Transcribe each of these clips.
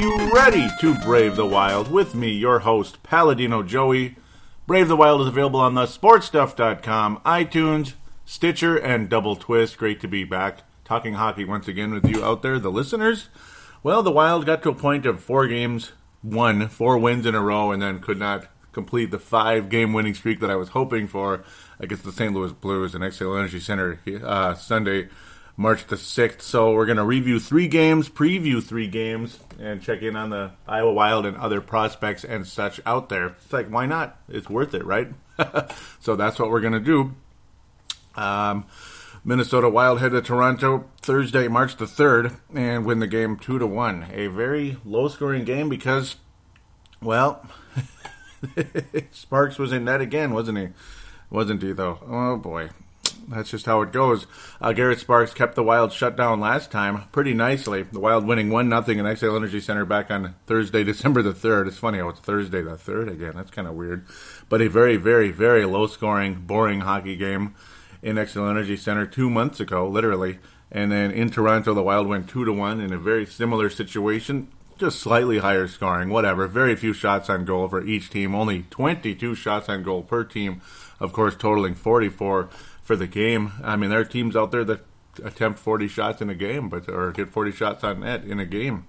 You ready to brave the wild? With me, your host, Paladino Joey. Brave the Wild is available on the sportstuff.com, iTunes, Stitcher, and Double Twist. Great to be back talking hockey once again with you out there, the listeners. Well, the Wild got to a point of four games, won four wins in a row, and then could not complete the five game winning streak that I was hoping for against the St. Louis Blues in Xcel Energy Center uh, Sunday. March the 6th. So we're going to review three games, preview three games, and check in on the Iowa Wild and other prospects and such out there. It's like, why not? It's worth it, right? so that's what we're going to do. Um, Minnesota Wild head to Toronto Thursday, March the 3rd, and win the game 2 to 1. A very low scoring game because, well, Sparks was in net again, wasn't he? Wasn't he, though? Oh, boy that's just how it goes. Uh, Garrett Sparks kept the Wild shut down last time pretty nicely. The Wild winning one nothing in Xcel Energy Center back on Thursday, December the third. It's funny how it's Thursday the third again. That's kind of weird, but a very, very, very low scoring, boring hockey game in Xcel Energy Center two months ago, literally. And then in Toronto, the Wild went two to one in a very similar situation. Just slightly higher scoring, whatever. Very few shots on goal for each team. Only 22 shots on goal per team. Of course, totaling 44 for the game. I mean, there are teams out there that attempt 40 shots in a game, but or get 40 shots on net in a game,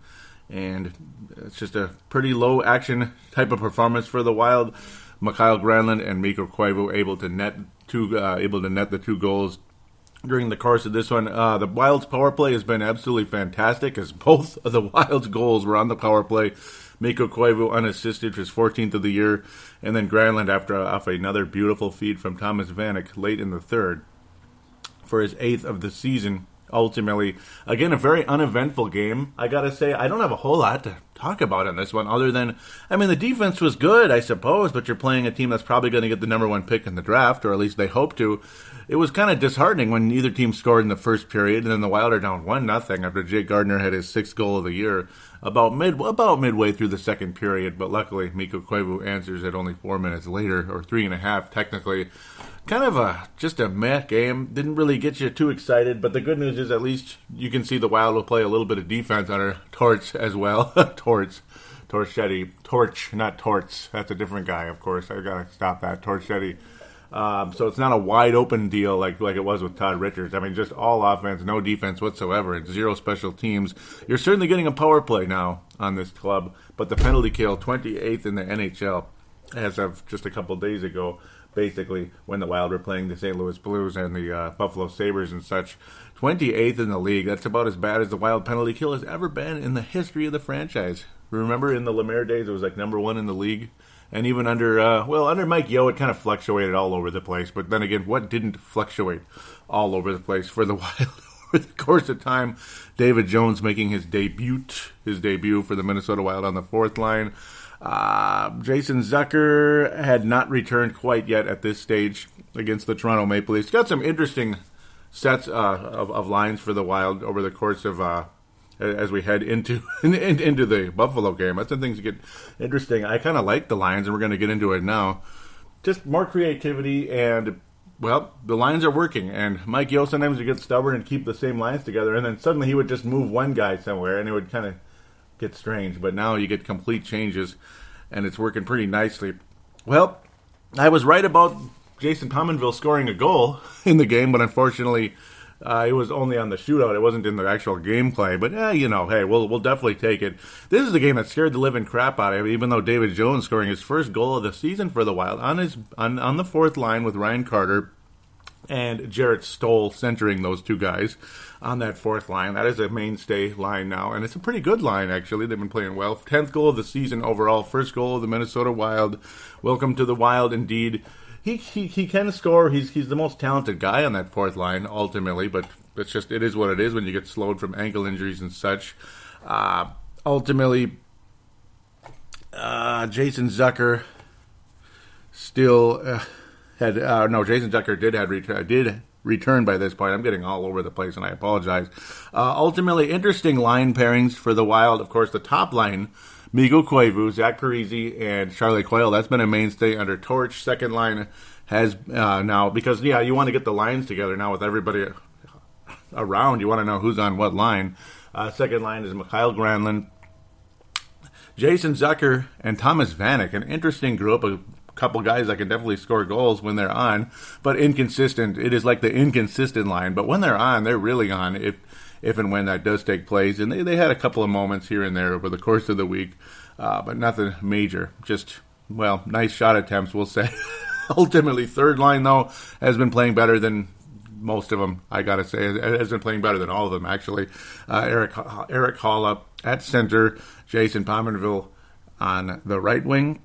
and it's just a pretty low action type of performance for the Wild. Mikael Granlund and Mikko Koivu able to net two, uh, able to net the two goals during the course of this one. Uh, the Wild's power play has been absolutely fantastic, as both of the Wild's goals were on the power play. Mikko Koivu unassisted for his 14th of the year, and then Granlund after off another beautiful feed from Thomas Vanek late in the third for his eighth of the season. Ultimately, again, a very uneventful game. I gotta say, I don't have a whole lot to talk about in this one, other than, I mean, the defense was good, I suppose, but you're playing a team that's probably going to get the number one pick in the draft, or at least they hope to. It was kind of disheartening when neither team scored in the first period, and then the Wild are down one nothing after Jake Gardiner had his sixth goal of the year about mid about midway through the second period. But luckily, Mikko Koivu answers it only four minutes later, or three and a half technically. Kind of a just a meh game. Didn't really get you too excited. But the good news is at least you can see the Wild will play a little bit of defense under Torch as well. Torch. Torchetti. Torch, not Torts. That's a different guy, of course. I gotta stop that. Torchetti. Um, so it's not a wide open deal like like it was with Todd Richards. I mean, just all offense, no defense whatsoever, and zero special teams. You're certainly getting a power play now on this club, but the penalty kill, 28th in the NHL, as of just a couple days ago. Basically, when the Wild were playing the St. Louis Blues and the uh, Buffalo Sabres and such, 28th in the league. That's about as bad as the Wild penalty kill has ever been in the history of the franchise. Remember in the Lemaire days, it was like number one in the league and even under uh, well under Mike Yeo, it kind of fluctuated all over the place. But then again, what didn't fluctuate all over the place for the Wild over the course of time? David Jones making his debut, his debut for the Minnesota Wild on the fourth line. Uh, Jason Zucker had not returned quite yet at this stage against the Toronto Maple Leafs. Got some interesting sets uh, of, of lines for the Wild over the course of uh, as we head into into the Buffalo game. That's when things get interesting. I kind of like the lines, and we're going to get into it now. just more creativity and well, the lines are working. And Mike Yeo sometimes would get stubborn and keep the same lines together, and then suddenly he would just move one guy somewhere, and it would kind of get strange. But now you get complete changes, and it's working pretty nicely. Well, I was right about Jason Pominville scoring a goal in the game, but unfortunately. Uh, it was only on the shootout. It wasn't in the actual gameplay. But yeah, you know, hey, we'll we'll definitely take it. This is the game that scared the living crap out of me. Even though David Jones scoring his first goal of the season for the Wild on his on on the fourth line with Ryan Carter and Jarrett Stoll centering those two guys on that fourth line. That is a mainstay line now, and it's a pretty good line actually. They've been playing well. Tenth goal of the season overall. First goal of the Minnesota Wild. Welcome to the Wild, indeed he, he he can score. He's he's the most talented guy on that fourth line ultimately, but it's just it is what it is when you get slowed from ankle injuries and such. Uh, ultimately, uh, Jason Zucker still uh, had uh, no. Jason Zucker did had did return by this point. I'm getting all over the place, and I apologize. Uh, ultimately, interesting line pairings for the Wild. Of course, the top line Mikko Koivu, Zach Parise, and Charlie Coyle. That's been a mainstay under Torch. Second line has uh, now because yeah, you want to get the lines together now with everybody around. You want to know who's on what line. Uh, second line is Mikael Granlund, Jason Zucker, and Thomas Vanek. An interesting group. A couple guys that can definitely score goals when they're on, but inconsistent. It is like the inconsistent line. But when they're on, they're really on. If if and when that does take place. And they, they had a couple of moments here and there over the course of the week, uh, but nothing major. Just, well, nice shot attempts, we'll say. Ultimately, third line, though, has been playing better than most of them, I gotta say, has been playing better than all of them, actually. Uh, Erik, Erik Haula at center, Jason Pominville on the right wing,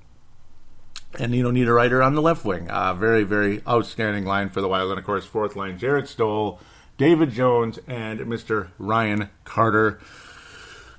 and Nino Niederreiter on the left wing. Uh, very, very outstanding line for the Wild. And of course, fourth line, Jarrett Stoll, David Jones, and Mr. Ryan Carter.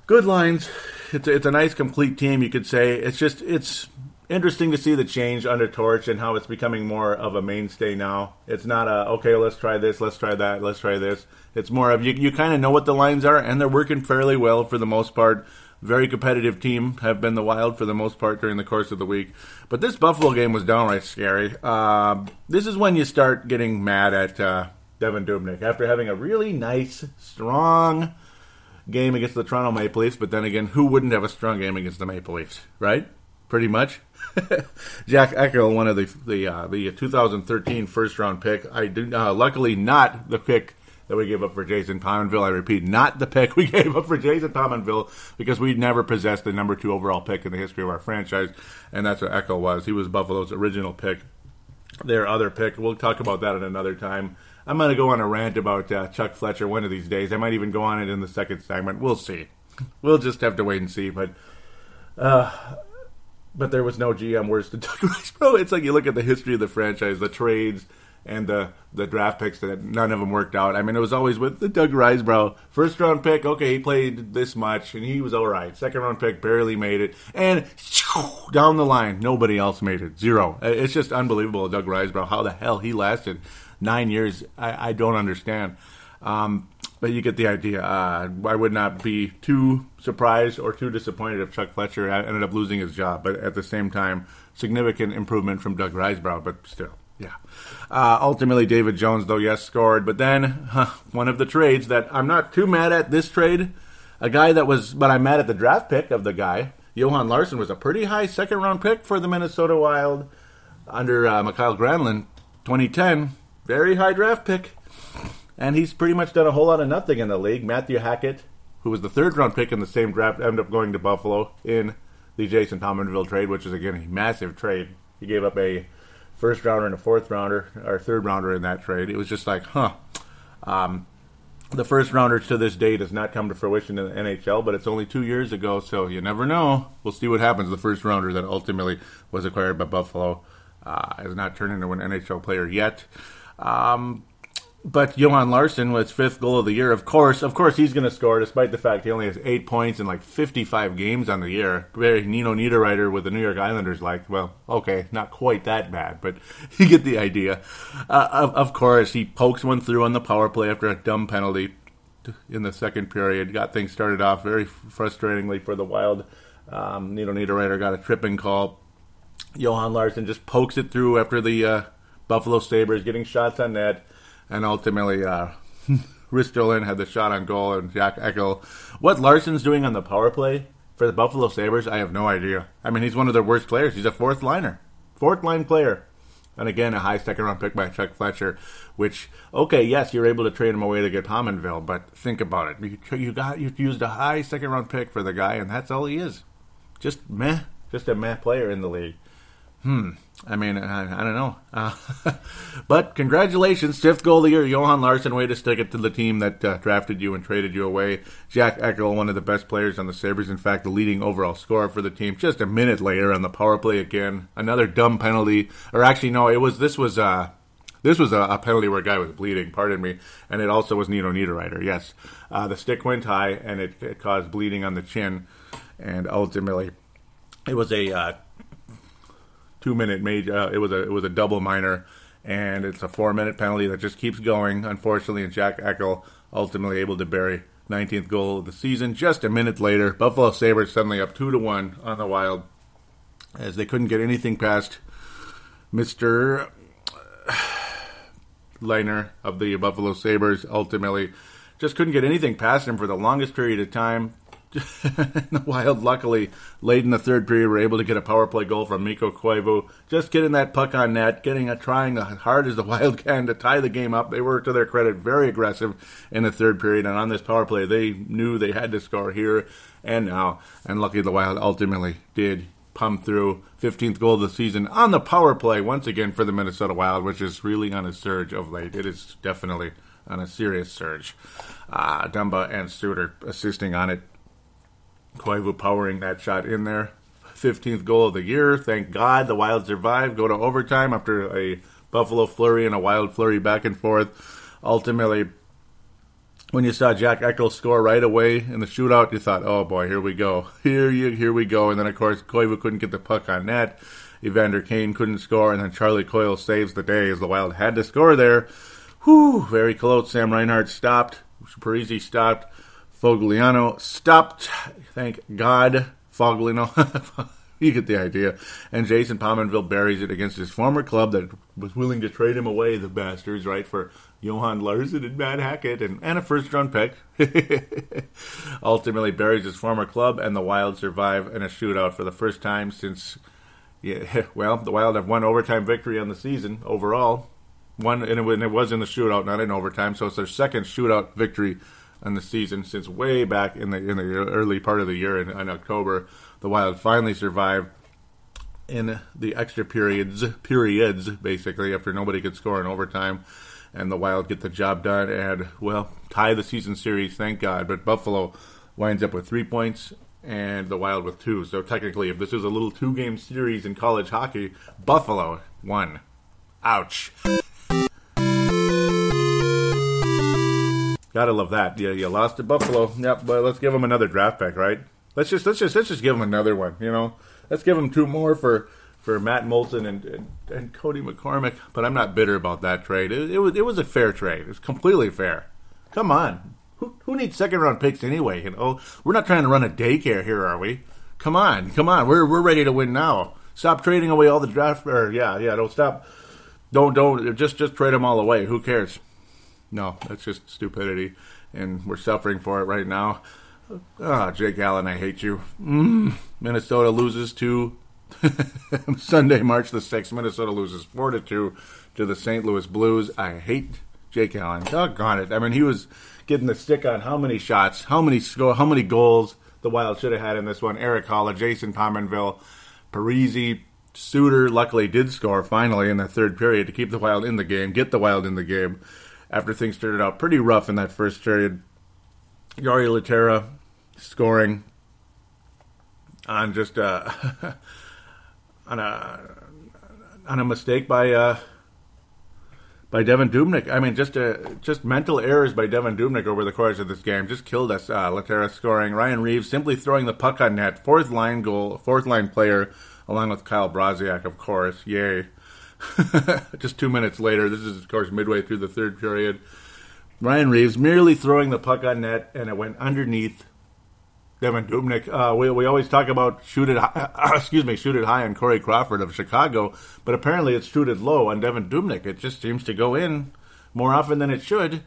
Good lines. It's a, it's a nice complete team, you could say. It's just it's interesting to see the change under Torch and how it's becoming more of a mainstay now. It's not a okay, let's try this, let's try that, let's try this. It's more of you you kind of know what the lines are and they're working fairly well for the most part. Very competitive team have been the Wild for the most part during the course of the week. But this Buffalo game was downright scary. Uh, this is when you start getting mad at uh, Devan Dubnyk after having a really nice, strong game against the Toronto Maple Leafs. But then again, who wouldn't have a strong game against the Maple Leafs, right? Pretty much. Jack Eichel, one of the the uh, the 2013 first round pick. I do uh, luckily not the pick that we gave up for Jason Pominville. I repeat, not the pick we gave up for Jason Pominville because we never possessed the number two overall pick in the history of our franchise, and that's what Echo was. He was Buffalo's original pick. Their other pick. We'll talk about that at another time. I'm going to go on a rant about uh, Chuck Fletcher one of these days. I might even go on it in the second segment. We'll see. We'll just have to wait and see. But uh, but there was no GM words to Doug bro. It's like you look at the history of the franchise, the trades, and the the draft picks that none of them worked out. I mean, it was always with the Doug Risebrough. First round pick, okay, he played this much and he was all right. Second round pick barely made it, and down the line, nobody else made it. Zero. It's just unbelievable, Doug Risebrough. How the hell he lasted nine years, I, I don't understand. Um, but you get the idea. Uh, I would not be too surprised or too disappointed if Chuck Fletcher ended up losing his job. But at the same time, significant improvement from Doug Risebrough, but still. Yeah. Uh, ultimately, David Jones, though, yes, scored. But then, huh, one of the trades that I'm not too mad at this trade, a guy that was, but I'm mad at the draft pick of the guy. Johan Larsson was a pretty high second round pick for the Minnesota Wild under uh, Mikael Granlund, 2010 very high draft pick. And he's pretty much done a whole lot of nothing in the league. Matthew Hackett, who was the third round pick in the same draft, ended up going to Buffalo in the Jason Pominville trade, which is again a massive trade. He gave up a first rounder and a fourth rounder, or third rounder in that trade. It was just like, huh. Um, the first rounder to this day does not come to fruition in the NHL, but it's only two years ago, so you never know. We'll see what happens. The first rounder that ultimately was acquired by Buffalo uh, has not turned into an NHL player yet. Um, but Johan Larsson was fifth goal of the year. Of course, of course, he's going to score, despite the fact he only has eight points in like 55 games on the year. Very Nino Niederreiter with the New York Islanders, like, well, okay, not quite that bad, but you get the idea. Uh, of, of course, he pokes one through on the power play after a dumb penalty in the second period. Got things started off very frustratingly for the Wild. Um, Nino Niederreiter got a tripping call Johan Larsson just pokes it through after the uh, Buffalo Sabres getting shots on net, and ultimately uh, Ristolainen had the shot on goal, and Jack Eichel. What Larsson's doing on the power play for the Buffalo Sabres, I have no idea. I mean, he's one of their worst players. He's a fourth liner, fourth line player. And again, a high second round pick by Chuck Fletcher, which okay, yes, you're able to trade him away to get Pominville, but think about it. You, you got you used a high second round pick for the guy, and that's all he is. Just meh, just a meh player in the league. Hmm. I mean, I, I don't know. Uh, but congratulations, fifth goal of the year, Johan Larsson. Way to stick it to the team that uh, drafted you and traded you away. Jack Eichel, one of the best players on the Sabres. In fact, the leading overall scorer for the team. Just a minute later on the power play again, another dumb penalty. Or actually, no, it was this was uh, this was a, a, penalty where a guy was bleeding. Pardon me, and it also was Nino Niederreiter. Yes, uh, the stick went high and it, it, caused bleeding on the chin, and ultimately, it was a uh, two minute major. Uh, it was a it was a double minor, and it's a four minute penalty that just keeps going. Unfortunately, and Jack Eichel ultimately able to bury 19th goal of the season. Just a minute later, Buffalo Sabres suddenly up two to one on the Wild, as they couldn't get anything past Mister Lehner of the Buffalo Sabres. Ultimately, just couldn't get anything past him for the longest period of time. the Wild, luckily, late in the third period, were able to get a power play goal from Mikko Koivu. Just getting that puck on net, getting a trying as hard as the Wild can to tie the game up. They were, to their credit, very aggressive in the third period, and on this power play, they knew they had to score here and now. And luckily, the Wild ultimately did pump through 15th goal of the season on the power play once again for the Minnesota Wild, which is really on a surge of late. It is definitely on a serious surge. Uh, Dumba and Suter assisting on it Koivu powering that shot in there. 15th goal of the year. Thank God the Wild survived. Go to overtime after a Buffalo flurry and a Wild flurry back and forth. Ultimately, when you saw Jack Eichel score right away in the shootout, you thought, "Oh boy, here we go, here you, here we go." And then of course Koivu couldn't get the puck on net. Evander Kane couldn't score, and then Charlie Coyle saves the day as the Wild had to score there. Whew, very close. Sam Reinhart stopped. Parise stopped. Fogliano stopped. Thank God. Fogliano. you get the idea. And Jason Pominville buries it against his former club that was willing to trade him away, the bastards, right, for Johan Larsson and Matt Hackett and, and a first round pick. Ultimately buries his former club, and the Wild survive in a shootout for the first time since, yeah, well, the Wild have one overtime victory on the season overall. One, and it, it was in the shootout, not in overtime, so it's their second shootout victory in the season since way back in the in the early part of the year in, in October. The Wild finally survived in the extra periods periods basically after nobody could score in overtime and the Wild get the job done and well tie the season series thank God. But Buffalo winds up with 3 points and the Wild with 2 so technically if this is a little two game series in college hockey Buffalo won. Ouch Gotta love that. Yeah, you lost to Buffalo. Yep, but let's give them another draft pick, right? Let's just let's just let's just give them another one. You know, let's give them two more for for Matt Moulson and, and, and Cody McCormick. But I'm not bitter about that trade. It, it was it was a fair trade. It's completely fair. Come on, who who needs second round picks anyway? You know, we're not trying to run a daycare here, are we? Come on, come on. We're we're ready to win now. Stop trading away all the draft. Or yeah, yeah. Don't stop. Don't don't just just trade them all away. Who cares? No, that's just stupidity, and we're suffering for it right now. Ah, oh, Jake Allen, I hate you. Mm. Minnesota loses to Sunday, March the sixth. Minnesota loses four to two to the St. Louis Blues. I hate Jake Allen. Doggone it! I mean, he was getting the stick on how many shots, how many score, how many goals the Wild should have had in this one. Erik Haula, Jason Pominville, Parise, Suter. Luckily, did score finally in the third period to keep the Wild in the game, get the Wild in the game after things started out pretty rough in that first period. Jori Lehtera scoring on just uh, on a on a mistake by uh, by Devan Dubnyk. I mean, just uh, just mental errors by Devan Dubnyk over the course of this game just killed us. Uh, Lehtera scoring, Ryan Reaves simply throwing the puck on net, fourth line goal, fourth line player, along with Kyle Brodziak, of course. Yay! Just two minutes later, this is, of course, midway through the third period. Ryan Reaves merely throwing the puck on net, and it went underneath Devan Dubnyk. Uh, we, we always talk about shoot it, high, excuse me, shoot it high on Corey Crawford of Chicago, but apparently it's shoot it low on Devan Dubnyk. It just seems to go in more often than it should.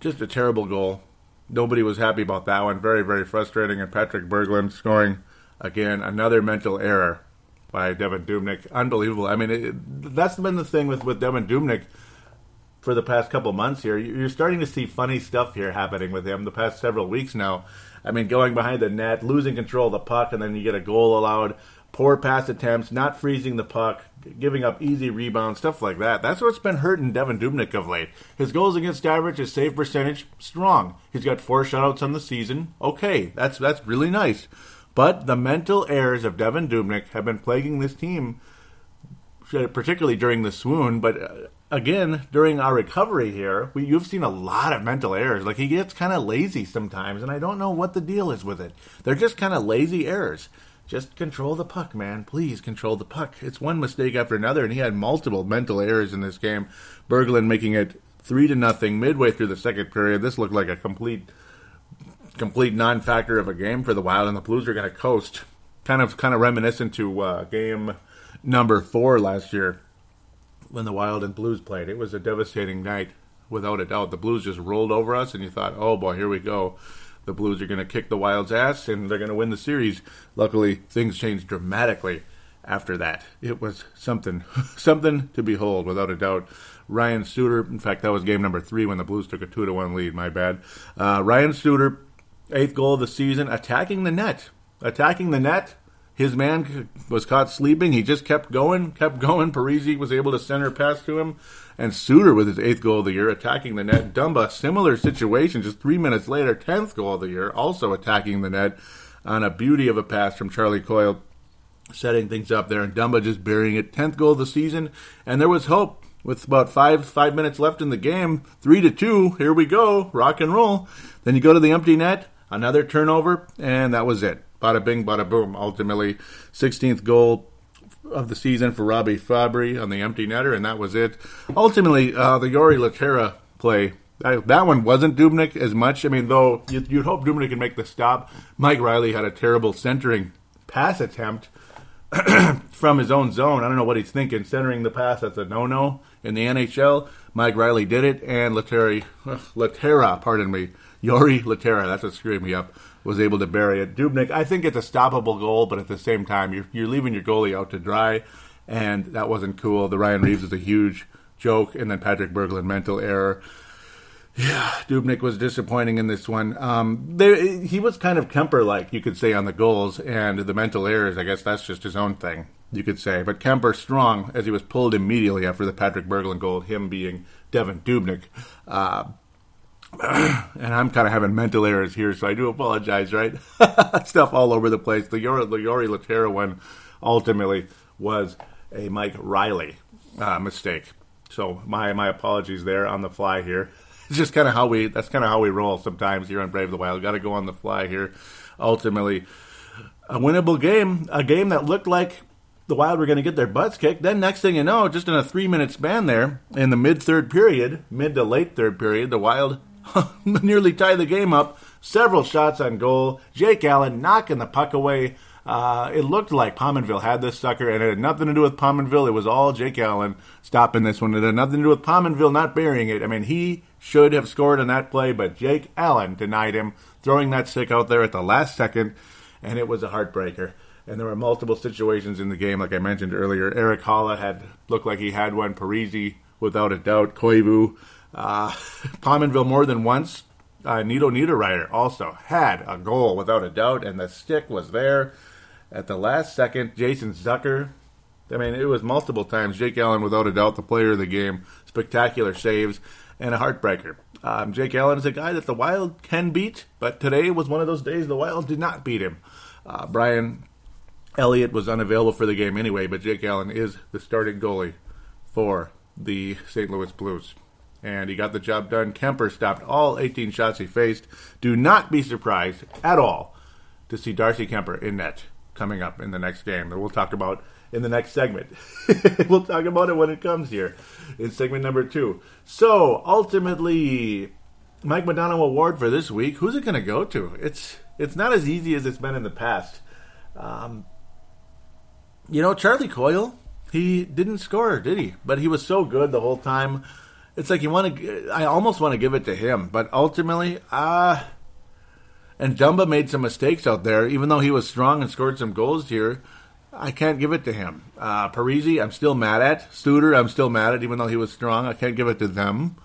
Just a terrible goal. Nobody was happy about that one. Very, very frustrating. And Patrick Berglund scoring again another mental error by Devan Dubnyk. Unbelievable. I mean, it, that's been the thing with with Devan Dubnyk for the past couple months here. You're starting to see funny stuff here happening with him the past several weeks now. I mean, going behind the net, losing control of the puck, and then you get a goal allowed, poor pass attempts, not freezing the puck, giving up easy rebounds, stuff like that. That's what's been hurting Devan Dubnyk of late. His goals against average, his save percentage, strong. He's got four shutouts on the season. Okay, that's that's really nice. But the mental errors of Devan Dubnyk have been plaguing this team, particularly during the swoon. But uh, again, during our recovery here, we, you've seen a lot of mental errors. Like he gets kind of lazy sometimes, and I don't know what the deal is with it. They're just kind of lazy errors. Just control the puck, man. Please control the puck. It's one mistake after another, and he had multiple mental errors in this game. Berglund making it three to nothing midway through the second period. This looked like a complete complete non-factor of a game for the Wild, and the Blues are going to coast. Kind of, kind of reminiscent to uh, game number four last year when the Wild and Blues played. It was a devastating night, without a doubt. The Blues just rolled over us, and you thought, "Oh boy, here we go." The Blues are going to kick the Wild's ass, and they're going to win the series. Luckily, things changed dramatically after that. It was something, something to behold, without a doubt. Ryan Suter, in fact, that was game number three when the Blues took a two to one lead. My bad. Uh, Ryan Suter eighth goal of the season, attacking the net. Attacking the net. His man was caught sleeping. He just kept going, kept going. Parise was able to center pass to him. And Suter with his eighth goal of the year, attacking the net. Dumba, similar situation, just three minutes later, tenth goal of the year, also attacking the net on a beauty of a pass from Charlie Coyle, setting things up there. And Dumba just burying it. Tenth goal of the season. And there was hope with about five five minutes left in the game. Three to two. Here we go. Rock and roll. Then you go to the empty net another turnover, and that was it. Bada bing, bada boom. Ultimately, 16th goal of the season for Robbie Fabbri on the empty netter, and that was it. Ultimately, uh, the Jori Lehtera play. that one wasn't Dubnyk as much. I mean, though you'd, you'd hope Dubnyk could make the stop. Mike Reilly had a terrible centering pass attempt from his own zone. I don't know what he's thinking. Centering the pass, that's a no-no in the NHL. Mike Reilly did it, and Lehtera, Lehtera, pardon me, Jori Lehtera, that's what screwed me up, was able to bury it. Dubnyk, I think it's a stoppable goal, but at the same time, you're, you're leaving your goalie out to dry, and that wasn't cool. The Ryan Reaves is a huge joke, and then Patrick Berglund, mental error. Yeah, Dubnyk was disappointing in this one. Um, he was kind of Kuemper like, you could say, on the goals, and the mental errors, I guess that's just his own thing, you could say. But Kuemper strong, as he was pulled immediately after the Patrick Berglund goal, him being Devan Dubnyk. Uh, and I'm kind of having mental errors here, so I do apologize, right? Stuff all over the place. The Jori, the Jori Lehtera one ultimately was a Mike Reilly uh, mistake. So my my apologies there on the fly here. It's just kind of how we that's kind of how we roll sometimes here on Brave the Wild. Got to go on the fly here. Ultimately, a winnable game, a game that looked like the Wild were going to get their butts kicked. Then next thing you know, just in a three minute span there in the mid third period, mid to late third period, the Wild nearly tie the game up. Several shots on goal. Jake Allen knocking the puck away. Uh, it looked like Pominville had this sucker, and it had nothing to do with Pominville. It was all Jake Allen stopping this one. It had nothing to do with Pominville not burying it. I mean, he should have scored on that play, but Jake Allen denied him, throwing that stick out there at the last second, and it was a heartbreaker. And there were multiple situations in the game, like I mentioned earlier. Erik Haula had looked like he had one. Parise, without a doubt. Koivu uh, Pominville more than once. Uh, Nino Niederreiter also had a goal without a doubt, and the stick was there at the last second. Jason Zucker. I mean, it was multiple times. Jake Allen, without a doubt, the player of the game. Spectacular saves and a heartbreaker. Um, Jake Allen is a guy that the Wild can beat, but today was one of those days the Wild did not beat him. Uh, Brian Elliott was unavailable for the game anyway, but Jake Allen is the starting goalie for the St. Louis Blues and he got the job done. Kuemper stopped all 18 shots he faced. Do not be surprised at all to see Darcy Kuemper in net coming up in the next game that we'll talk about in the next segment. we'll talk about it when it comes here in segment number two. So ultimately, Mike Modano award for this week. Who's it going to go to? It's It's not as easy as it's been in the past. Um, you know, Charlie Coyle, he didn't score, did he? But he was so good the whole time. It's like you want to. I almost want to give it to him, but ultimately, ah. Uh, and Dumba made some mistakes out there, even though he was strong and scored some goals here. I can't give it to him. Uh, Parise, I'm still mad at. Suter, I'm still mad at, even though he was strong. I can't give it to them.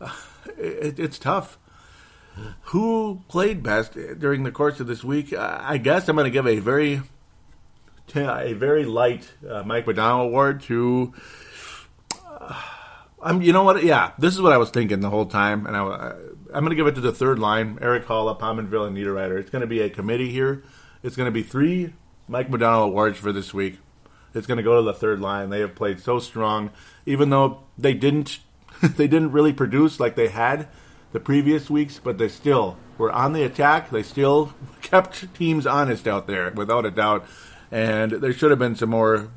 Uh, it, it's tough. Who played best during the course of this week? Uh, I guess I'm going to give a very, a very light uh, Mike Modano award to. I'm. You know what? Yeah, this is what I was thinking the whole time, and I, I'm going to give it to the third line: Erik Haula, Pominville, and Niederreiter. It's going to be a committee here. It's going to be three Mike Modano awards for this week. It's going to go to the third line. They have played so strong, even though they didn't. they didn't really produce like they had the previous weeks, but they still were on the attack. They still kept teams honest out there, without a doubt. And there should have been some more.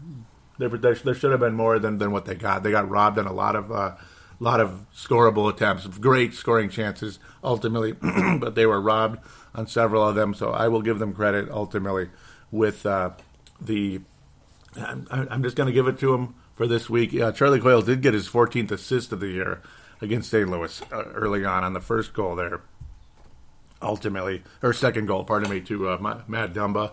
There, there, there should have been more than, than what they got. They got robbed on a lot of uh, lot of scoreable attempts, great scoring chances ultimately, but they were robbed on several of them. So I will give them credit ultimately with uh, the. I'm, I'm just going to give it to them for this week. Uh, Charlie Coyle did get his 14th assist of the year against St. Louis uh, early on on the first goal there. Ultimately, or second goal, pardon me, to uh, Matt Dumba.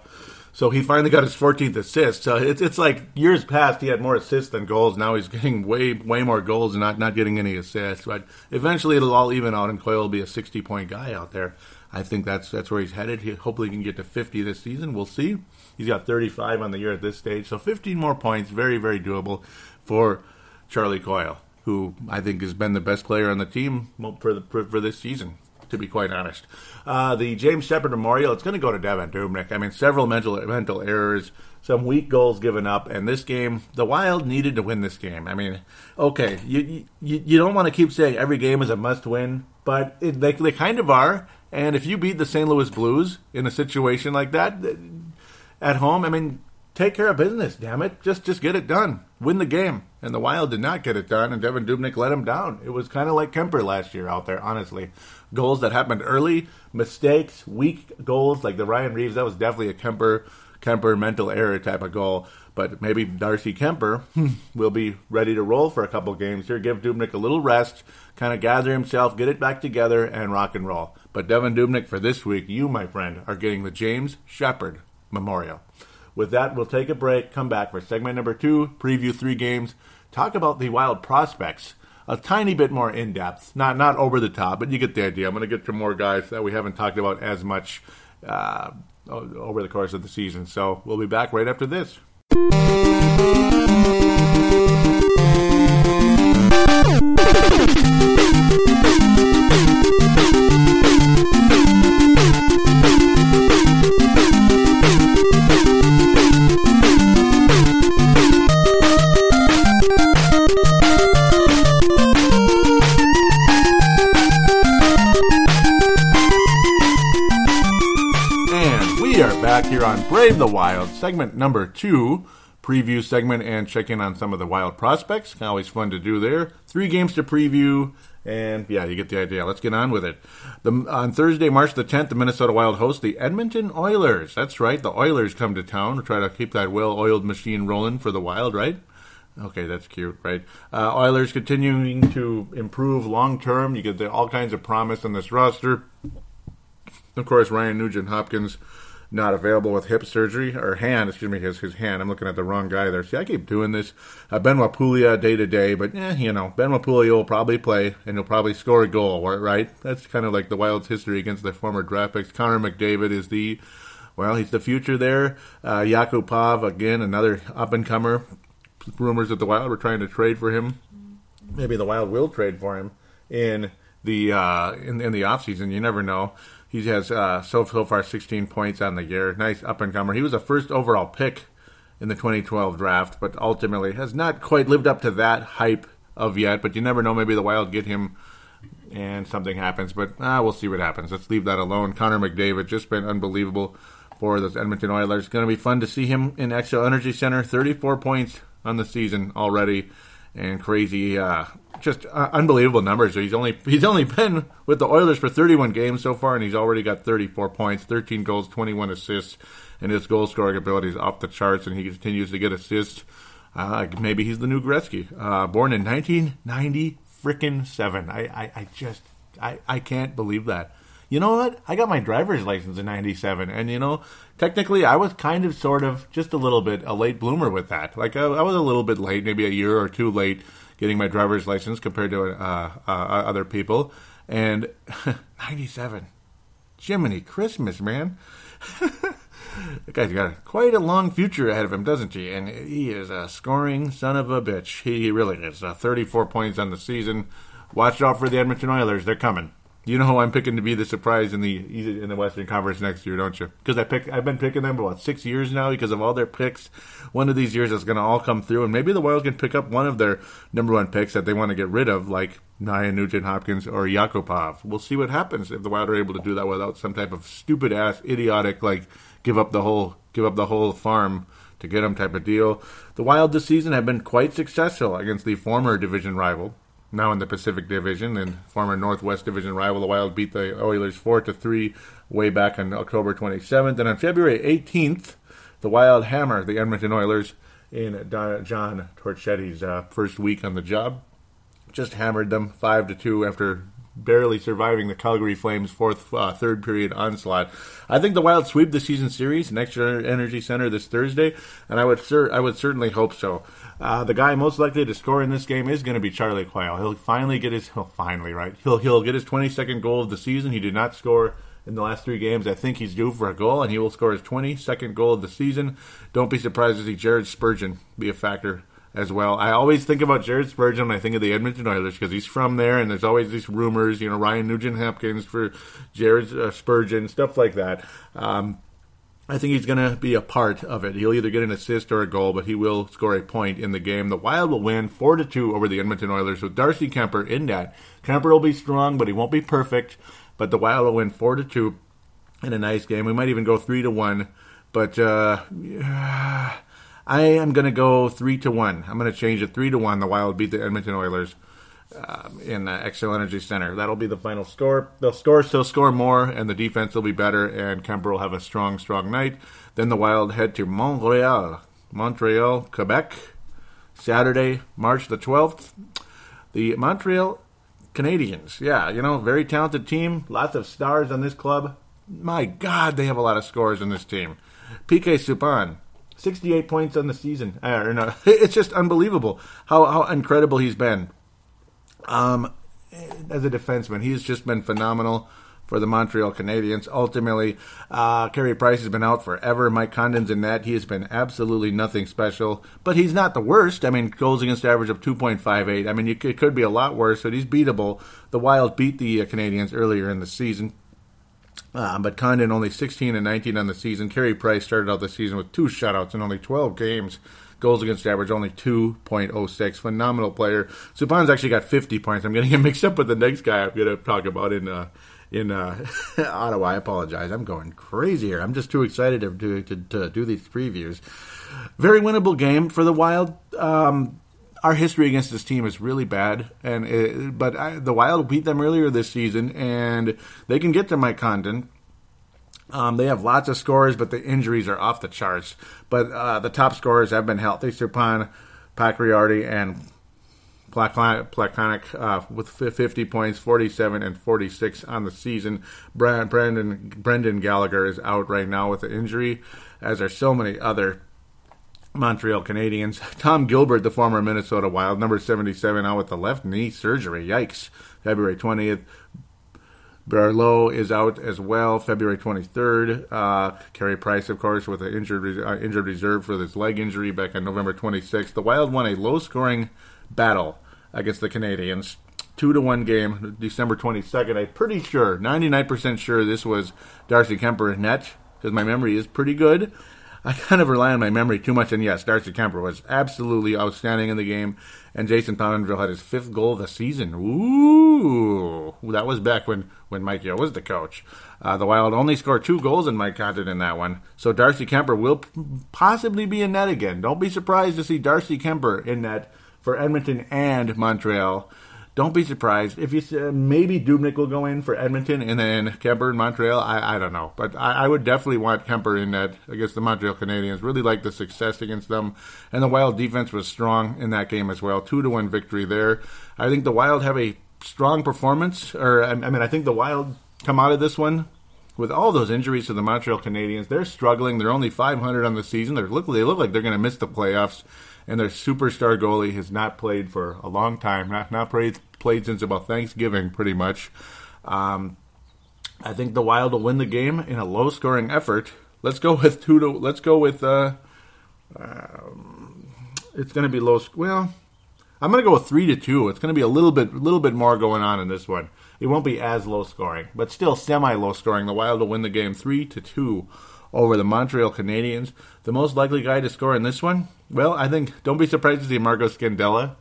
So he finally got his 14th assist. So it's it's like years past he had more assists than goals. Now he's getting way way more goals and not not getting any assists. But eventually it'll all even out, and Coyle will be a 60 point guy out there. I think that's that's where he's headed. He hopefully he can get to 50 this season. We'll see. He's got 35 on the year at this stage, so 15 more points, very very doable for Charlie Coyle who I think has been the best player on the team for the, for, for this season. To be quite honest, uh, the James Sheppard Memorial it's going to go to Devan Dubnyk. I mean, several mental mental errors, some weak goals given up, and this game, the Wild needed to win this game. I mean, okay, you you, you don't want to keep saying every game is a must win, but it, they they kind of are. And if you beat the St. Louis Blues in a situation like that at home, I mean, take care of business. Damn it, just just get it done, win the game. And the Wild did not get it done, and Devan Dubnyk let him down. It was kind of like Kuemper last year out there, honestly. Goals that happened early, mistakes, weak goals like the Ryan Reaves. That was definitely a Kuemper Kuemper mental error type of goal. But maybe Darcy Kuemper hmm, will be ready to roll for a couple games here. Give Dubnyk a little rest, kind of gather himself, get it back together, and rock and roll. But Devan Dubnyk for this week, you, my friend, are getting the James Sheppard Memorial. With that, we'll take a break, come back for segment number two, preview three games, talk about the wild prospects a tiny bit more in depth, not not over the top, but you get the idea. I'm going to get to more guys that we haven't talked about as much uh, over the course of the season. So we'll be back right after this. Brave the Wild, segment number two, preview segment, and check in on some of the Wild prospects. Always fun to do there. Three games to preview, and yeah, you get the idea. Let's get on with it. The, on Thursday, March the 10th, the Minnesota Wild host the Edmonton Oilers. That's right, the Oilers come to town to try to keep that well-oiled machine rolling for the Wild, right? Okay, that's cute, right? Uh, Oilers continuing to improve long term. You get the, all kinds of promise on this roster. Of course, Ryan Nugent Hopkins not available with hip surgery or hand, excuse me, his his hand. I'm looking at the wrong guy there. See, I keep doing this. Uh, Benoit Pouliot day to day, but eh, you know, Benoit Pouliot will probably play and he'll probably score a goal, right? That's kind of like the Wild's history against the former draft picks. Connor McDavid is the well, he's the future there. Uh, Yakupov again, another up and comer. Rumors that the Wild were trying to trade for him. Maybe the Wild will trade for him in the uh, in in the offseason. You never know. He has uh, so so far 16 points on the year. Nice up and comer. He was a first overall pick in the 2012 draft, but ultimately has not quite lived up to that hype of yet. But you never know. Maybe the Wild get him and something happens. But ah, we'll see what happens. Let's leave that alone. Connor McDavid just been unbelievable for the Edmonton Oilers. It's Going to be fun to see him in Xcel Energy Center. 34 points on the season already, and crazy. Uh, just uh, unbelievable numbers. He's only he's only been with the Oilers for 31 games so far, and he's already got 34 points, 13 goals, 21 assists, and his goal scoring ability is off the charts. And he continues to get assists. Uh, maybe he's the new Gretzky. Uh, born in 1990 freaking seven. I, I, I just I, I can't believe that. You know what? I got my driver's license in 97. And, you know, technically I was kind of, sort of, just a little bit a late bloomer with that. Like, I, I was a little bit late, maybe a year or two late getting my driver's license compared to uh, uh, other people. And 97. Jiminy Christmas, man. the guy's got quite a long future ahead of him, doesn't he? And he is a scoring son of a bitch. He really is. Uh, 34 points on the season. Watch out for the Edmonton Oilers. They're coming. You know who I'm picking to be the surprise in the in the Western Conference next year, don't you? Because I pick I've been picking them for what six years now because of all their picks. One of these years it's going to all come through, and maybe the Wild can pick up one of their number one picks that they want to get rid of, like Nia Nugent Hopkins or Yakupov. We'll see what happens if the Wild are able to do that without some type of stupid ass, idiotic like give up the whole give up the whole farm to get them type of deal. The Wild this season have been quite successful against the former division rival now in the Pacific Division, and former Northwest Division rival, the Wild beat the Oilers four to three way back on October 27th, and on February 18th, the Wild hammer the Edmonton Oilers in John Torchetti's uh, first week on the job. Just hammered them five to two after barely surviving the Calgary Flames' fourth uh, third period onslaught. I think the Wild sweep the season series next year Energy Center this Thursday, and I would cer- I would certainly hope so. Uh, the guy most likely to score in this game is going to be Charlie Coyle. He'll finally get his he'll finally right. He'll he'll get his 22nd goal of the season. He did not score in the last three games. I think he's due for a goal, and he will score his 22nd goal of the season. Don't be surprised to see Jared Spurgeon be a factor as well. I always think about Jared Spurgeon when I think of the Edmonton Oilers because he's from there, and there's always these rumors, you know, Ryan Nugent Hopkins for Jared uh, Spurgeon, stuff like that. Um, I think he's going to be a part of it. He'll either get an assist or a goal, but he will score a point in the game. The Wild will win four to two over the Edmonton Oilers with Darcy Kuemper in that. Kuemper will be strong, but he won't be perfect. But the Wild will win four to two in a nice game. We might even go three to one, but uh, I am going to go three to one. I'm going to change it three to one. The Wild beat the Edmonton Oilers uh, in the Xcel Energy Center. That'll be the final score. They'll score, still score more, and the defense will be better. And Kuemper will have a strong, strong night. Then the Wild head to Montreal, Montreal, Quebec, Saturday, March the 12th. The Montreal Canadiens, yeah, you know, very talented team. Lots of stars on this club. My God, they have a lot of scores in this team. PK Subban, 68 points on the season. Uh, no, it's just unbelievable how, how incredible he's been. Um, as a defenseman, he's just been phenomenal for the Montreal Canadiens. Ultimately, uh, Carey Price has been out forever. Mike Condon's in that. He has been absolutely nothing special, but he's not the worst. I mean, goals against average of 2.58. I mean, you, it could be a lot worse, but he's beatable. The Wild beat the uh, Canadiens earlier in the season. Uh, but Condon only 16 and 19 on the season. Carey Price started out the season with two shutouts in only 12 games. Goals against average only 2.06. Phenomenal player. Subban's actually got 50 points. I'm getting him mixed up with the next guy I'm going to talk about in uh, in uh, Ottawa. I apologize. I'm going crazy here. I'm just too excited to, to, to do these previews. Very winnable game for the Wild. Um, our history against this team is really bad, and it, but I, the Wild beat them earlier this season, and they can get to Mike Condon. Um, they have lots of scores, but the injuries are off the charts. But uh, the top scorers have been healthy: Subban, Pacioretty, and Plekanec uh, with 50 points, 47 and 46 on the season. Brendan Brendan Gallagher is out right now with an injury, as are so many other Montreal Canadiens. Tom Gilbert, the former Minnesota Wild, number 77, out with the left knee surgery. Yikes. February 20th. Barlow is out as well, February 23rd. Uh, Carey Price, of course, with an injured uh, injured reserve for this leg injury back on November 26th. The Wild won a low-scoring battle against the Canadiens, two to one game, December 22nd. I'm pretty sure, 99% sure, this was Darcy Kuemper net because my memory is pretty good. I kind of rely on my memory too much, and yes, Darcy Kuemper was absolutely outstanding in the game, and Jason Pominville had his fifth goal of the season. Ooh, that was back when, when Mike Yeo was the coach. Uh, the Wild only scored two goals in Mike Condon in that one, so Darcy Kuemper will p- possibly be in net again. Don't be surprised to see Darcy Kuemper in net for Edmonton and Montreal. Don't be surprised if you uh, maybe Dubnyk will go in for Edmonton and then Kuemper in Montreal. I, I don't know, but I, I would definitely want Kuemper in that against the Montreal Canadiens. Really like the success against them, and the Wild defense was strong in that game as well. Two to one victory there. I think the Wild have a strong performance, or I mean, I think the Wild come out of this one with all those injuries to the Montreal Canadiens. They're struggling. They're only 500 on the season. They look they look like they're going to miss the playoffs and their superstar goalie has not played for a long time, not not played played since about Thanksgiving, pretty much. Um, I think the Wild will win the game in a low scoring effort. Let's go with two to. Let's go with. Uh, um, it's going to be low. Well, I'm going to go with three to two. It's going to be a little bit, little bit more going on in this one. It won't be as low scoring, but still semi low scoring. The Wild will win the game three to two over the Montreal Canadiens. The most likely guy to score in this one, well, I think don't be surprised to see Marco Scandella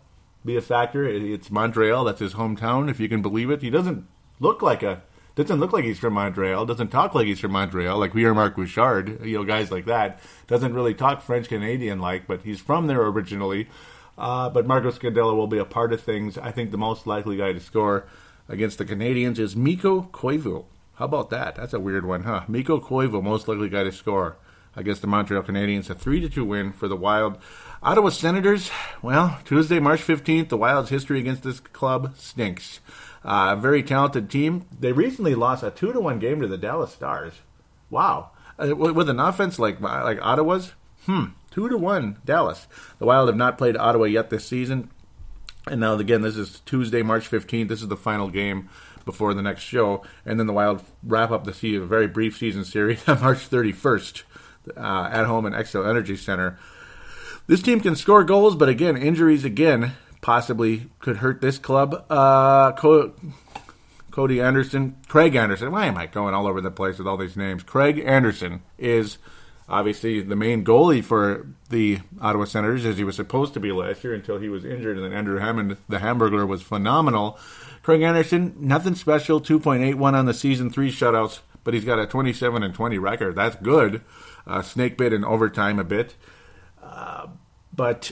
be a factor. It's Montreal, that's his hometown, if you can believe it. He doesn't look like a doesn't look like he's from Montreal, doesn't talk like he's from Montreal, like we are Marc Bouchard, you know, guys like that. Doesn't really talk French Canadian like, but he's from there originally. Uh, but Marco Scandella will be a part of things. I think the most likely guy to score against the Canadiens is Mikko Koivu. How about that? That's a weird one, huh? Mikko Koivu, most likely guy to score against the Montreal Canadiens. A 3 2 win for the Wild. Ottawa Senators, well, Tuesday, March 15th, the Wild's history against this club stinks. Uh, very talented team. They recently lost a 2 to 1 game to the Dallas Stars. Wow. Uh, with an offense like like Ottawa's, hmm, 2 to 1 Dallas. The Wild have not played Ottawa yet this season. And now, again, this is Tuesday, March 15th. This is the final game before the next show. And then the Wild wrap up the season, a very brief season series on March 31st uh, at home in Xcel Energy Center. This team can score goals, but again, injuries again possibly could hurt this club. Uh, Co- Cody Anderson, Craig Anderson. Why am I going all over the place with all these names? Craig Anderson is obviously the main goalie for the Ottawa Senators, as he was supposed to be last year until he was injured. And then Andrew Hammond, the Hamburglar, was phenomenal. Craig Anderson, nothing special, 2.81 on the season, three shutouts, but he's got a 27 and 20 record. That's good. Uh, snake bit in overtime a bit. Uh, but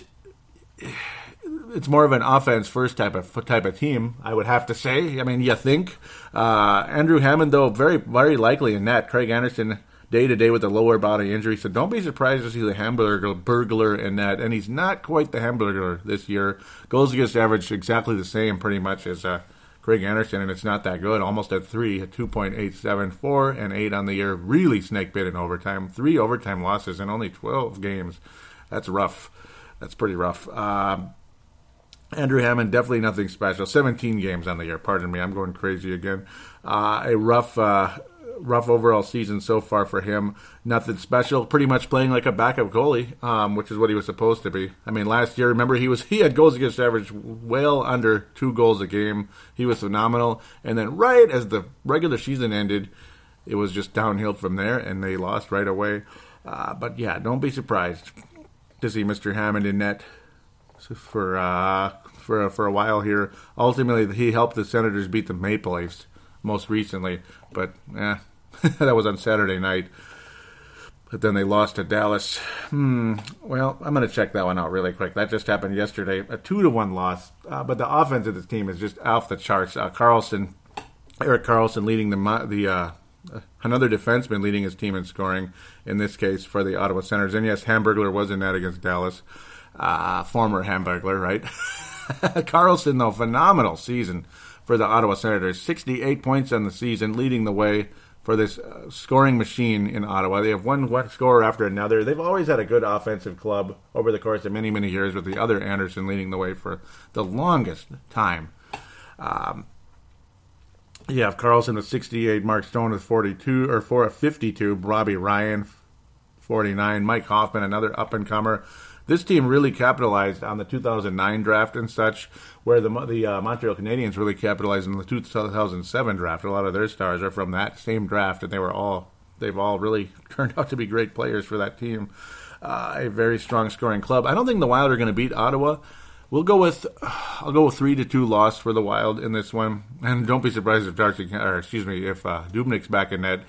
it's more of an offense first type of type of team, I would have to say. I mean, you think uh, Andrew Hammond, though, very very likely in that. Craig Anderson day to day with a lower body injury, so don't be surprised to see the Hamburger burglar in that. And he's not quite the Hamburger this year. Goals against average exactly the same, pretty much as uh, Craig Anderson, and it's not that good. Almost at three, at 2.874 and eight on the year. Really snake bit in overtime. Three overtime losses in only 12 games. That's rough. That's pretty rough. Um, Andrew Hammond, definitely nothing special. 17 games on the year. Pardon me, I'm going crazy again. Uh, a rough uh, rough overall season so far for him. Nothing special. Pretty much playing like a backup goalie, um, which is what he was supposed to be. I mean, last year, remember he was he had goals against average well under two goals a game. He was phenomenal. And then right as the regular season ended, it was just downhill from there, and they lost right away. Uh, but yeah, don't be surprised to see Mr. Hammond in net for uh, for for a while here. Ultimately, he helped the Senators beat the Maple Leafs most recently, but yeah, that was on Saturday night. But then they lost to Dallas. Hmm. Well, I'm going to check that one out really quick. That just happened yesterday. A two to one loss. Uh, but the offense of this team is just off the charts. Uh, Karlsson, Erik Karlsson, leading the the uh, another defenseman leading his team in scoring. In this case, for the Ottawa Senators. And yes, Hamburglar was in that against Dallas. Uh, former Hamburglar, right? Karlsson though, phenomenal season for the Ottawa Senators. 68 points on the season, leading the way for this uh, scoring machine in Ottawa. They have one scorer after another. They've always had a good offensive club over the course of many, many years, with the other Anderson leading the way for the longest time. Um, you have Karlsson with 68, Mark Stone with 42, or 4 52, Robbie Ryan 49, Mike Hoffman, another up and comer this team really capitalized on the 2009 draft and such, where the the uh, Montreal Canadiens really capitalized on the 2007 draft. A lot of their stars are from that same draft, and they were all they've all really turned out to be great players for that team. Uh, a very strong scoring club. I don't think the Wild are going to beat Ottawa. We'll go with I'll go with three to two loss for the Wild in this one, and don't be surprised if Darcy or excuse me if uh, Dubnyk's back in net.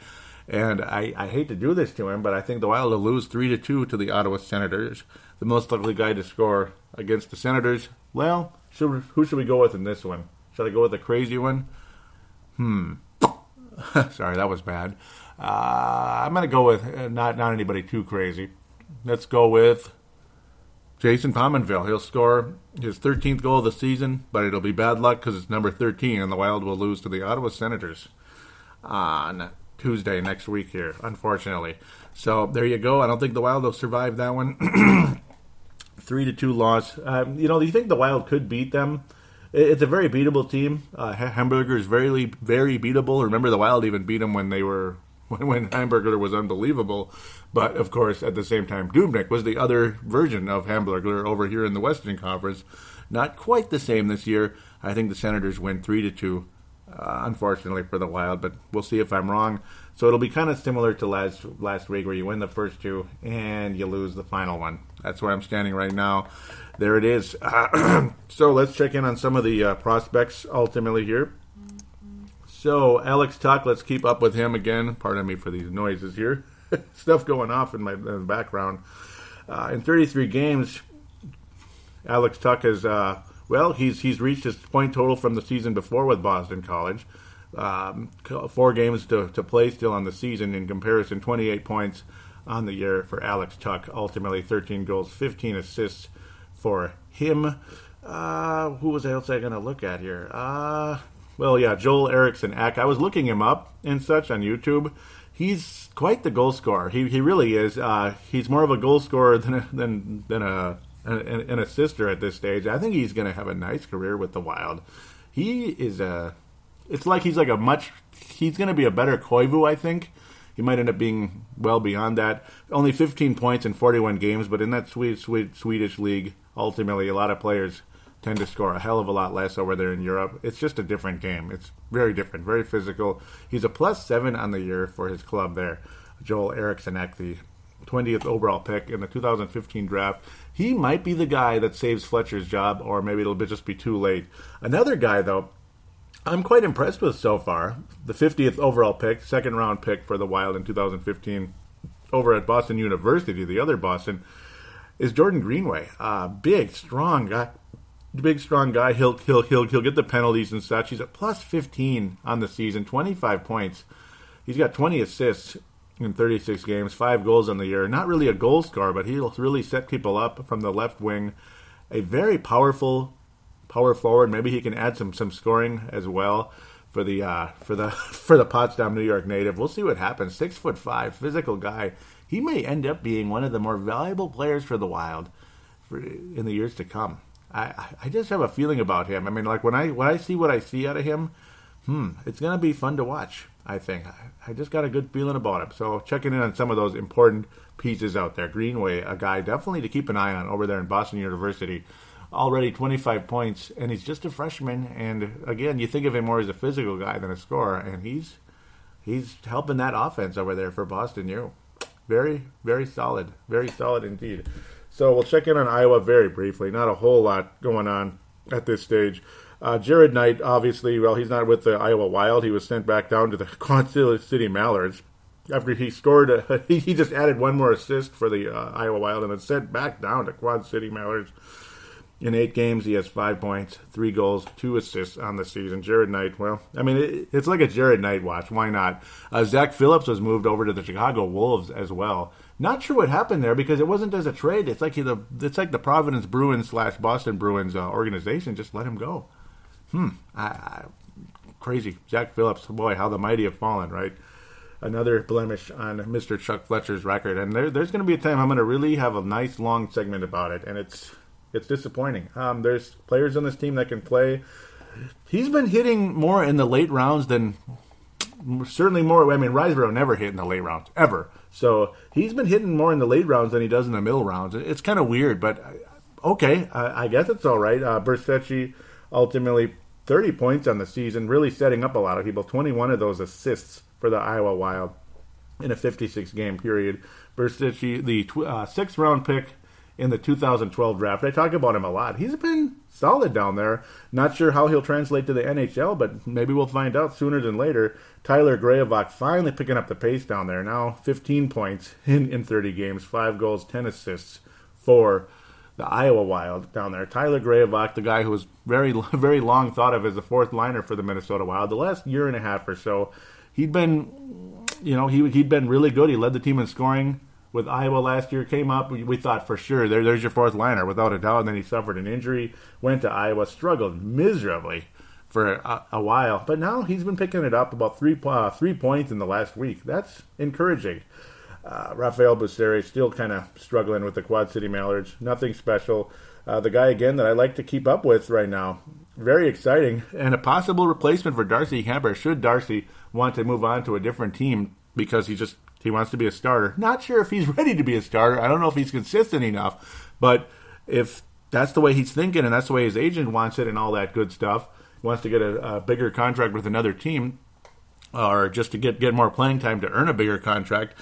And I, I hate to do this to him, but I think the Wild will lose three to two to the Ottawa Senators the most likely guy to score against the Senators. Well, should, who should we go with in this one? Should I go with a crazy one? Hmm. Sorry, that was bad. Uh, I'm going to go with uh, not not anybody too crazy. Let's go with Jason Pominville. He'll score his 13th goal of the season, but it'll be bad luck because it's number 13, and the Wild will lose to the Ottawa Senators on Tuesday next week here, unfortunately. So there you go. I don't think the Wild will survive that one. Three to two loss. Um, you know, do you think the Wild could beat them? It's a very beatable team. Uh, Hamburger is very, very beatable. Remember, the Wild even beat them when they were when, when Hamburger was unbelievable. But of course, at the same time, Dubnyk was the other version of Hamburger over here in the Western Conference. Not quite the same this year. I think the Senators win three to two. Uh, unfortunately for the Wild, but we'll see if I'm wrong. So it'll be kind of similar to last last week, where you win the first two and you lose the final one. That's where I'm standing right now. There it is. Uh, so let's check in on some of the uh, prospects ultimately here. So Alex Tuch, let's keep up with him again. Pardon me for these noises here. Stuff going off in my in the background. Uh, in 33 games, Alex Tuch has uh, well, he's he's reached his point total from the season before with Boston College. Um, four games to, to play still on the season. In comparison, 28 points on the year for Alex Tuch. Ultimately, 13 goals, 15 assists for him. Uh, who was else I going to look at here? Uh, well, yeah, Joel Eriksson Ek. I was looking him up and such on YouTube. He's quite the goal scorer. He, he really is. Uh, he's more of a goal scorer than a, than than a an, an assister at this stage. I think he's going to have a nice career with the Wild. He is a. It's like he's like a much. He's going to be a better Koivu, I think. He might end up being well beyond that. Only 15 points in 41 games, but in that sweet, sweet Swedish league, ultimately, a lot of players tend to score a hell of a lot less over there in Europe. It's just a different game. It's very different, very physical. He's a plus seven on the year for his club there. Joel Eriksson the 20th overall pick in the 2015 draft. He might be the guy that saves Fletcher's job, or maybe it'll just be too late. Another guy, though, I'm quite impressed with so far. The 50th overall pick, second round pick for the Wild in 2015 over at Boston University, the other Boston, is Jordan Greenway. Uh, big, strong guy big strong guy. He'll he'll he'll he'll get the penalties and such. He's at plus 15 on the season, 25 points. He's got 20 assists in 36 games, five goals on the year. Not really a goal scorer, but he'll really set people up from the left wing. A very powerful power forward. Maybe he can add some some scoring as well for the uh, for the for the Potsdam, New York native. We'll see what happens. Six foot five, physical guy. He may end up being one of the more valuable players for the Wild for, in the years to come. I, I just have a feeling about him. I mean, like when I when I see what I see out of him, hmm, it's gonna be fun to watch. I think I, I just got a good feeling about him. So checking in on some of those important pieces out there. Greenway, a guy definitely to keep an eye on over there in Boston University. Already 25 points, and he's just a freshman. And again, you think of him more as a physical guy than a scorer, and he's he's helping that offense over there for Boston U. Very, very solid, very solid indeed. So we'll check in on Iowa very briefly. Not a whole lot going on at this stage. Uh, Jared Knight, obviously, well, he's not with the Iowa Wild. He was sent back down to the Quad City Mallards after he scored. A, he just added one more assist for the uh, Iowa Wild and then sent back down to Quad City Mallards. In eight games, he has five points, three goals, two assists on the season. Jared Knight, well, I mean, it, it's like a Jared Knight watch. Why not? Uh, Zach Phillips was moved over to the Chicago Wolves as well. Not sure what happened there because it wasn't as a trade. It's like he, the it's like the Providence Bruins slash Boston Bruins uh, organization just let him go. Hmm, I, I, crazy. Zach Phillips, boy, how the mighty have fallen, right? Another blemish on Mr. Chuck Fletcher's record, and there, there's going to be a time I'm going to really have a nice long segment about it, and it's it's disappointing. Um, there's players on this team that can play. He's been hitting more in the late rounds than certainly more. I mean, Risebrough never hit in the late rounds ever. So he's been hitting more in the late rounds than he does in the middle rounds. It's kind of weird, but uh, okay, I, I guess it's all right. Uh, Bertschy ultimately 30 points on the season, really setting up a lot of people. 21 of those assists for the Iowa Wild in a 56 game period. Bertschy, the tw- uh, sixth round pick in the 2012 draft. I talk about him a lot. He's been solid down there. Not sure how he'll translate to the NHL, but maybe we'll find out sooner than later. Tyler Graovac finally picking up the pace down there. Now 15 points in, in 30 games, 5 goals, 10 assists for the Iowa Wild down there. Tyler Graovac, the guy who was very, very long thought of as the fourth liner for the Minnesota Wild, the last year and a half or so, he'd been, you know, he he'd been really good. He led the team in scoring with Iowa last year. Came up, we, we thought for sure there, there's your fourth liner without a doubt. And then he suffered an injury, went to Iowa, struggled miserably for a, a while, but now he's been picking it up about three uh, three points in the last week. That's encouraging. Uh, Rafael Busseri still kind of struggling with the Quad City Mallards. Nothing special. Uh, the guy again that I like to keep up with right now. Very exciting and a possible replacement for Darcy Kuemper. Should Darcy want to move on to a different team because he just he wants to be a starter. Not sure if he's ready to be a starter. I don't know if he's consistent enough. But if that's the way he's thinking and that's the way his agent wants it and all that good stuff, he wants to get a, a bigger contract with another team, or just to get, get more playing time to earn a bigger contract,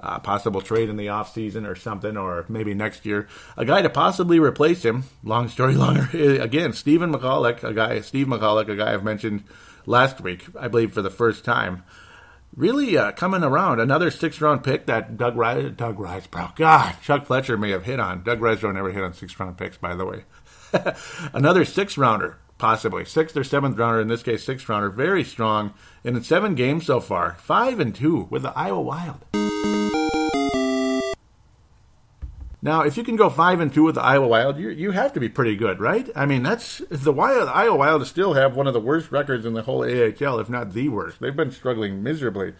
uh, possible trade in the offseason or something, or maybe next year. A guy to possibly replace him, long story longer, again, Stephen Michalek, a guy, Steve Michalek, a guy I've mentioned last week, I believe for the first time. Really uh, coming around. Another six round pick that Doug Rise, Doug Risebrough, God, Chuck Fletcher may have hit on. Doug Risebrough never hit on six round picks, by the way. Another six rounder possibly sixth or seventh rounder. In this case, sixth rounder. Very strong. And in seven games so far, five and two with the Iowa Wild. Now, if you can go five and two with the Iowa Wild, you you have to be pretty good, right? I mean, that's the Wild. Iowa Wild still have one of the worst records in the whole AHL, if not the worst. They've been struggling miserably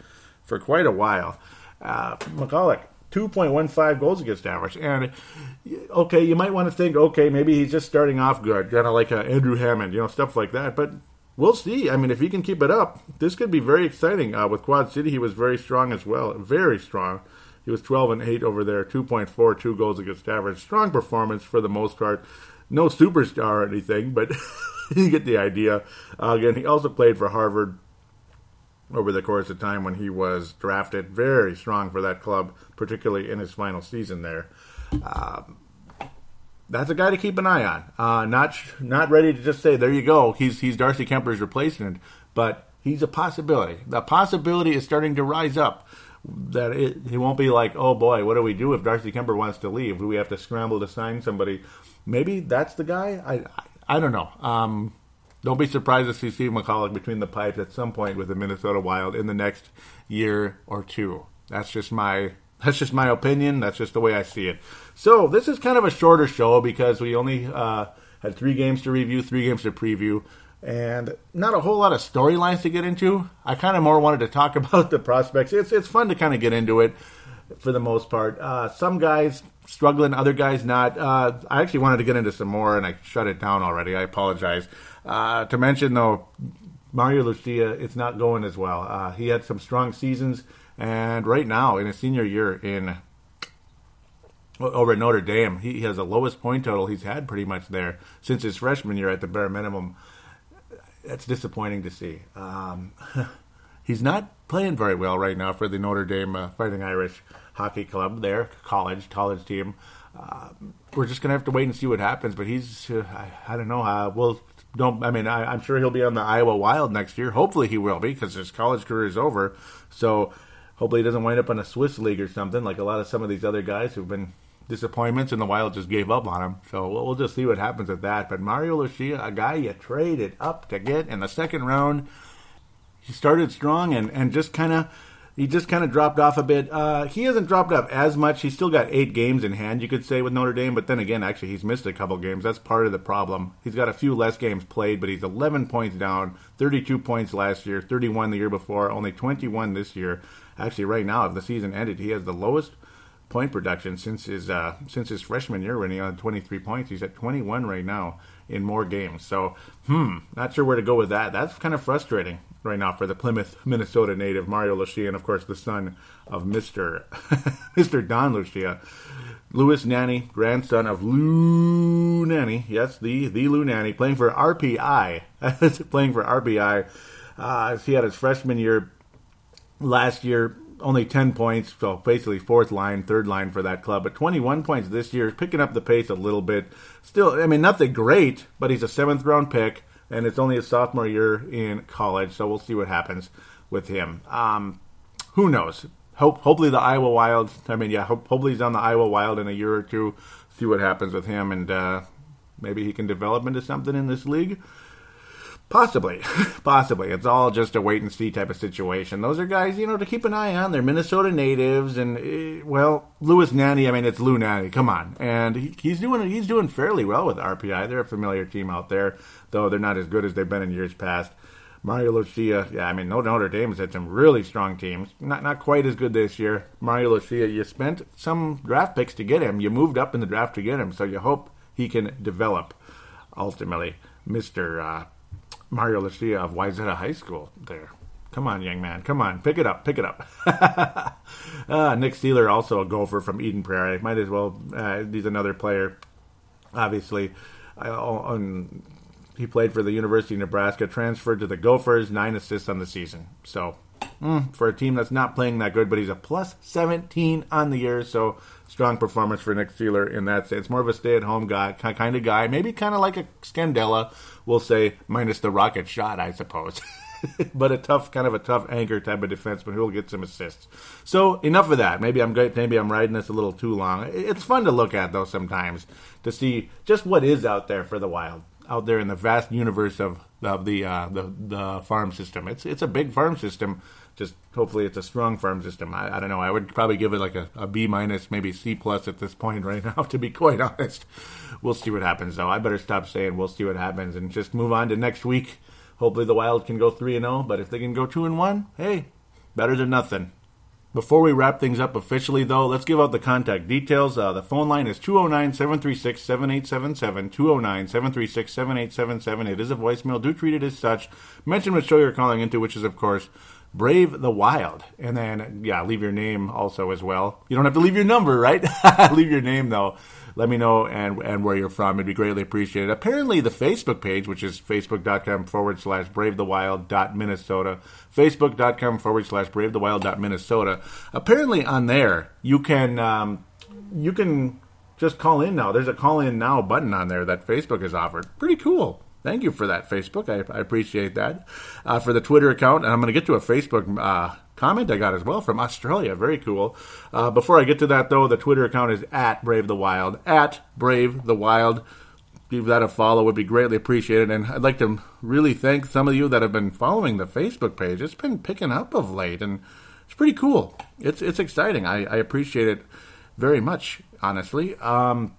for quite a while. Uh, Michalek, 2.15 goals against average. And okay, you might want to think, okay, maybe he's just starting off good, kind of like uh, Andrew Hammond, you know, stuff like that. But we'll see. I mean, if he can keep it up, this could be very exciting. Uh, with Quad City, he was very strong as well, very strong. He was 12 and 8 over there, 2.42 goals against average. Strong performance for the most part. No superstar or anything, but you get the idea. Uh, again, he also played for Harvard over the course of time when he was drafted. Very strong for that club, particularly in his final season there. Um, that's a guy to keep an eye on. Uh, not not ready to just say there you go. He's he's Darcy Kuemper's replacement, but he's a possibility. The possibility is starting to rise up. That it, he won't be like, oh boy, what do we do if Darcy Kuemper wants to leave? Do we have to scramble to sign somebody? Maybe that's the guy. I I, I don't know. Um, don't be surprised to see Steve Michalek between the pipes at some point with the Minnesota Wild in the next year or two. That's just my that's just my opinion. That's just the way I see it. So this is kind of a shorter show because we only uh, had three games to review, three games to preview, and not a whole lot of storylines to get into. I kind of more wanted to talk about the prospects. It's it's fun to kind of get into it for the most part. Uh, some guys struggling, other guys not. Uh, I actually wanted to get into some more, and I shut it down already. I apologize. Uh, to mention though, Mario Lucia, it's not going as well. Uh, he had some strong seasons, and right now in his senior year in over at Notre Dame, he has the lowest point total he's had pretty much there since his freshman year at the bare minimum. That's disappointing to see. Um, he's not playing very well right now for the Notre Dame uh, Fighting Irish Hockey Club, their college college team. Uh, we're just gonna have to wait and see what happens. But he's, uh, I, I, don't know. Uh, we'll don't. I mean, I, am sure he'll be on the Iowa Wild next year. Hopefully, he will be because his college career is over. So hopefully, he doesn't wind up in a Swiss league or something like a lot of some of these other guys who've been disappointments, and the Wild just gave up on him. So we'll, we'll just see what happens with that. But Mario Lucia, a guy you traded up to get in the second round, he started strong and and just kind of he just kind of dropped off a bit. Uh, he hasn't dropped off as much. He's still got eight games in hand, you could say, with Notre Dame. But then again, actually, he's missed a couple games. That's part of the problem. He's got a few less games played, but he's 11 points down, 32 points last year, 31 the year before, only 21 this year. Actually, right now, if the season ended, he has the lowest point production since his uh, since his freshman year when he had 23 points. He's at 21 right now in more games. So, hmm, not sure where to go with that. That's kind of frustrating right now for the Plymouth, Minnesota native Mario Lucia, and of course the son of Mister Mister Don Lucia, Louis Nanne, grandson of Lou Nanne, Yes, the the Lou Nanne, playing for RPI, playing for RPI. Uh, he had his freshman year last year. Only 10 points, so basically fourth line, third line for that club. But 21 points this year, picking up the pace a little bit. Still, I mean, nothing great, but he's a seventh round pick and it's only his sophomore year in college, so we'll see what happens with him. Um, who knows? Hope, hopefully the Iowa Wild. I mean, yeah, hope, hopefully he's on the Iowa Wild in a year or two. see what happens with him, and uh, maybe he can develop into something in this league. Possibly, possibly. It's all just a wait and see type of situation. Those are guys, you know, to keep an eye on. They're Minnesota natives, and eh, well, Louis Nanne. I mean, it's Lou Nanne. Come on, and he, he's doing he's doing fairly well with RPI. They're a familiar team out there, though they're not as good as they've been in years past. Mario Lucia, yeah, I mean, Notre Dame has had some really strong teams. Not not quite as good this year. Mario Lucia, you spent some draft picks to get him. You moved up in the draft to get him, so you hope he can develop. Ultimately, Mister uh, Mario Lucia of Wayzata High School there. Come on, young man. Come on. Pick it up. Pick it up. uh, Nick Seeler, also a gopher from Eden Prairie. Might as well. Uh, he's another player, obviously. Uh, he played for the University of Nebraska, transferred to the Gophers, nine assists on the season. So, mm, for a team that's not playing that good, but he's a plus 17 on the year. So, strong performance for Nick Seeler in that sense. It's more of a stay at home guy, kind of guy. Maybe kind of like a Scandella we'll say minus the rocket shot, I suppose. but a tough, kind of a tough anchor type of defenseman who will get some assists. So enough of that. Maybe I'm maybe I'm riding this a little too long. It's fun to look at though sometimes to see just what is out there for the Wild, out there in the vast universe of of the uh, the the farm system. It's it's a big farm system. Just hopefully it's a strong farm system. I, I don't know. I would probably give it like a, a B minus, maybe C plus at this point right now. To be quite honest, we'll see what happens though. I better stop saying we'll see what happens and just move on to next week. Hopefully the Wild can go three and zero, oh, but if they can go two and one, hey, better than nothing. Before we wrap things up officially, though, let's give out the contact details. Uh, the phone line is 209 736 7877. 209 736 7877. It is a voicemail. Do treat it as such. Mention what show you're calling into, which is, of course, Brave the Wild. And then, yeah, leave your name also as well. You don't have to leave your number, right? leave your name, though. Let me know and, and where you're from. It'd be greatly appreciated. Apparently, the Facebook page, which is facebook.com forward slash brave the wild dot Minnesota, facebook.com forward slash brave the wild dot Minnesota. Apparently, on there, you can, um, you can just call in now. There's a call in now button on there that Facebook has offered. Pretty cool. Thank you for that, Facebook. I, I appreciate that. Uh, for the Twitter account, and I'm going to get to a Facebook uh, comment I got as well from Australia. Very cool. Uh, before I get to that, though, the Twitter account is at Brave the Wild. At Brave the Wild. Give that a follow would be greatly appreciated. And I'd like to really thank some of you that have been following the Facebook page. It's been picking up of late, and it's pretty cool. It's it's exciting. I, I appreciate it very much, honestly. Um,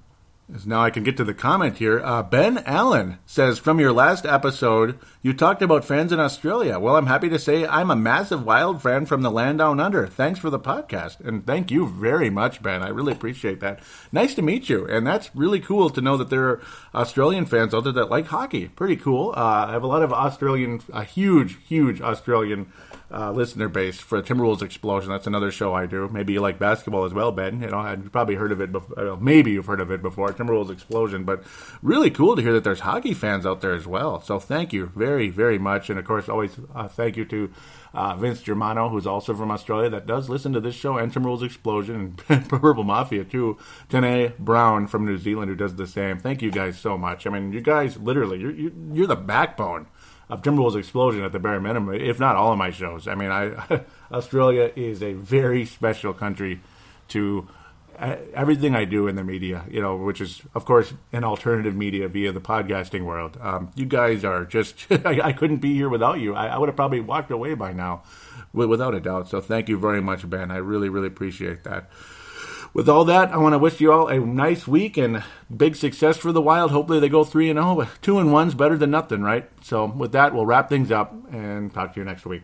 now I can get to the comment here. Uh, ben Allen says, From your last episode, you talked about fans in Australia. Well, I'm happy to say I'm a massive Wild fan from the land down under. Thanks for the podcast. And thank you very much, Ben. I really appreciate that. Nice to meet you. And that's really cool to know that there are Australian fans out there that like hockey. Pretty cool. Uh, I have a lot of Australian, a huge, huge Australian uh, listener base for Timberwolves Explosion. That's another show I do. Maybe you like basketball as well, Ben. You know, I've probably heard of it. Before, maybe you've heard of it before, Timberwolves Explosion. But really cool to hear that there's hockey fans out there as well. So thank you very, very much. And of course, always uh, thank you to uh, Vince Germano, who's also from Australia, that does listen to this show and Timberwolves Explosion and Purple Mafia too. Tene Brown from New Zealand, who does the same. Thank you guys so much. I mean, you guys literally, you're, you're the backbone of Timberwolves Explosion at the bare minimum, if not all of my shows. I mean, I Australia is a very special country to uh, everything I do in the media, you know, which is, of course, an alternative media via the podcasting world. Um, you guys are just, I, I, couldn't be here without you. I, I, would have probably walked away by now, without a doubt. So thank you very much, Ben. I really, really appreciate that with all that, I want to wish you all a nice week and big success for the Wild. Hopefully, they go three and zero. Oh, two and one's better than nothing, right? So, with that, we'll wrap things up and talk to you next week.